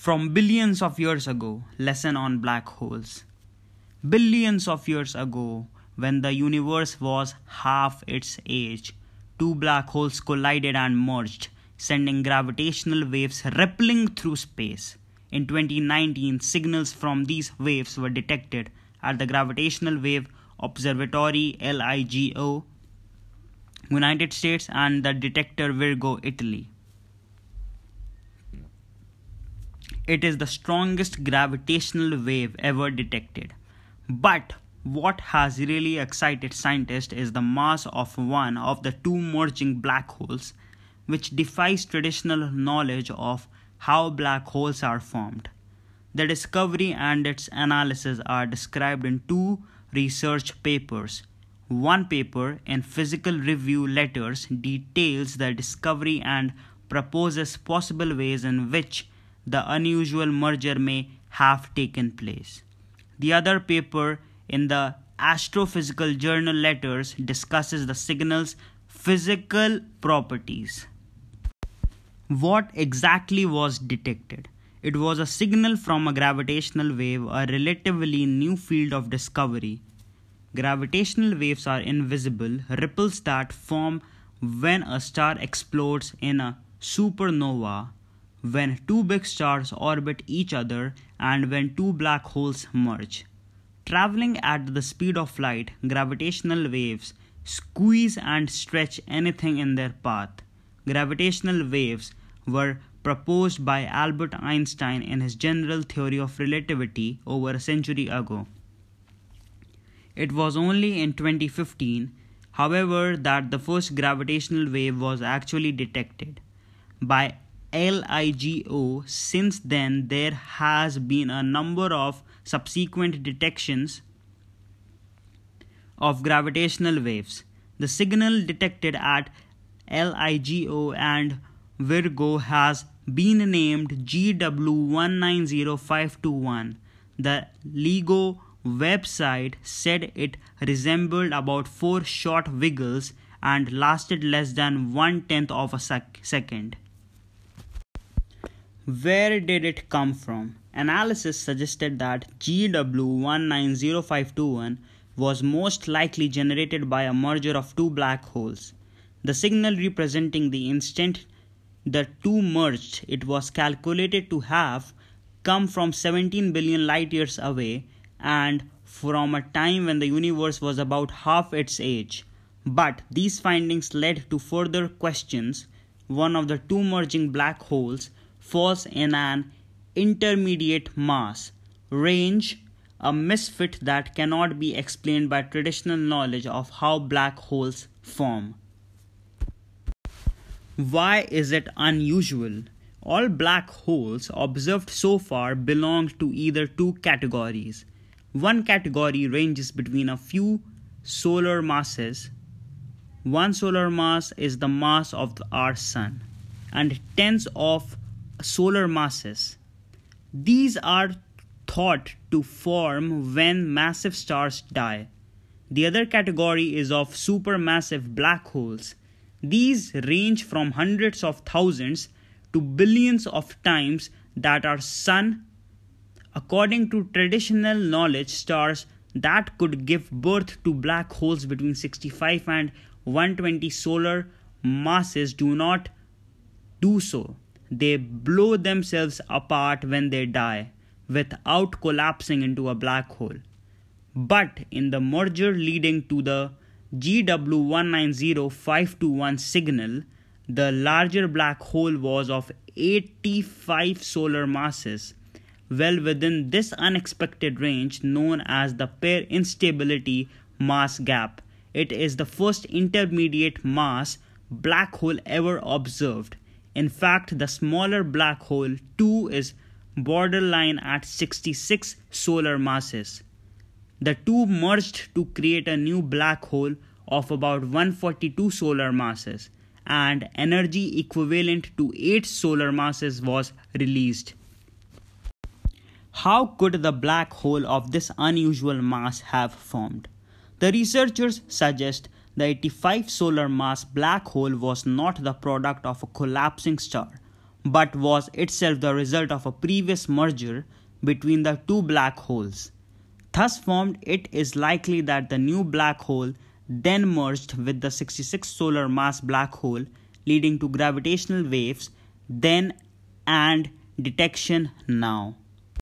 From billions of years ago, lesson on black holes. Billions of years ago, when the universe was half its age, two black holes collided and merged, sending gravitational waves rippling through space. In 2019, signals from these waves were detected at the Gravitational Wave Observatory LIGO, United States, and the detector Virgo, Italy. It is the strongest gravitational wave ever detected. But what has really excited scientists is the mass of one of the two merging black holes, which defies traditional knowledge of how black holes are formed. The discovery and its analysis are described in two research papers. One paper in Physical Review Letters details the discovery and proposes possible ways in which the unusual merger may have taken place. The other paper in the Astrophysical Journal Letters discusses the signal's physical properties. What exactly was detected? It was a signal from a gravitational wave, a relatively new field of discovery. Gravitational waves are invisible ripples that form when a star explodes in a supernova when two big stars orbit each other and when two black holes merge. Traveling at the speed of light, gravitational waves squeeze and stretch anything in their path. Gravitational waves were proposed by Albert Einstein in his general theory of relativity over a century ago. It was only in 2015, however, that the first gravitational wave was actually detected. By LIGO, since then there has been a number of subsequent detections of gravitational waves. The signal detected at LIGO and Virgo has been named GW190521. The LIGO website said it resembled about four short wiggles and lasted less than one tenth of a sec- second. Where did it come from? Analysis suggested that GW190521 was most likely generated by a merger of two black holes. The signal representing the instant the two merged, it was calculated to have come from 17 billion light years away and from a time when the universe was about half its age. But these findings led to further questions. One of the two merging black holes falls in an intermediate mass range, a misfit that cannot be explained by traditional knowledge of how black holes form. Why is it unusual? All black holes observed so far belong to either two categories. One category ranges between a few solar masses. One solar mass is the mass of our sun, and tens of solar masses. These are thought to form when massive stars die. The other category is of supermassive black holes. These range from hundreds of thousands to billions of times that our sun. According to traditional knowledge, stars that could give birth to black holes between 65 and 120 solar masses do not do so. They blow themselves apart when they die without collapsing into a black hole. But in the merger leading to the GW190521 signal, the larger black hole was of 85 solar masses, well within this unexpected range known as the pair instability mass gap. It is the first intermediate mass black hole ever observed in fact, the smaller black hole 2 is borderline at 66 solar masses. The two merged to create a new black hole of about 142 solar masses, and energy equivalent to 8 solar masses was released. How could the black hole of this unusual mass have formed? The researchers suggest the 85 solar mass black hole was not the product of a collapsing star, but was itself the result of a previous merger between the two black holes. Thus formed, it is likely that the new black hole then merged with the 66 solar mass black hole, leading to gravitational waves then and detection now.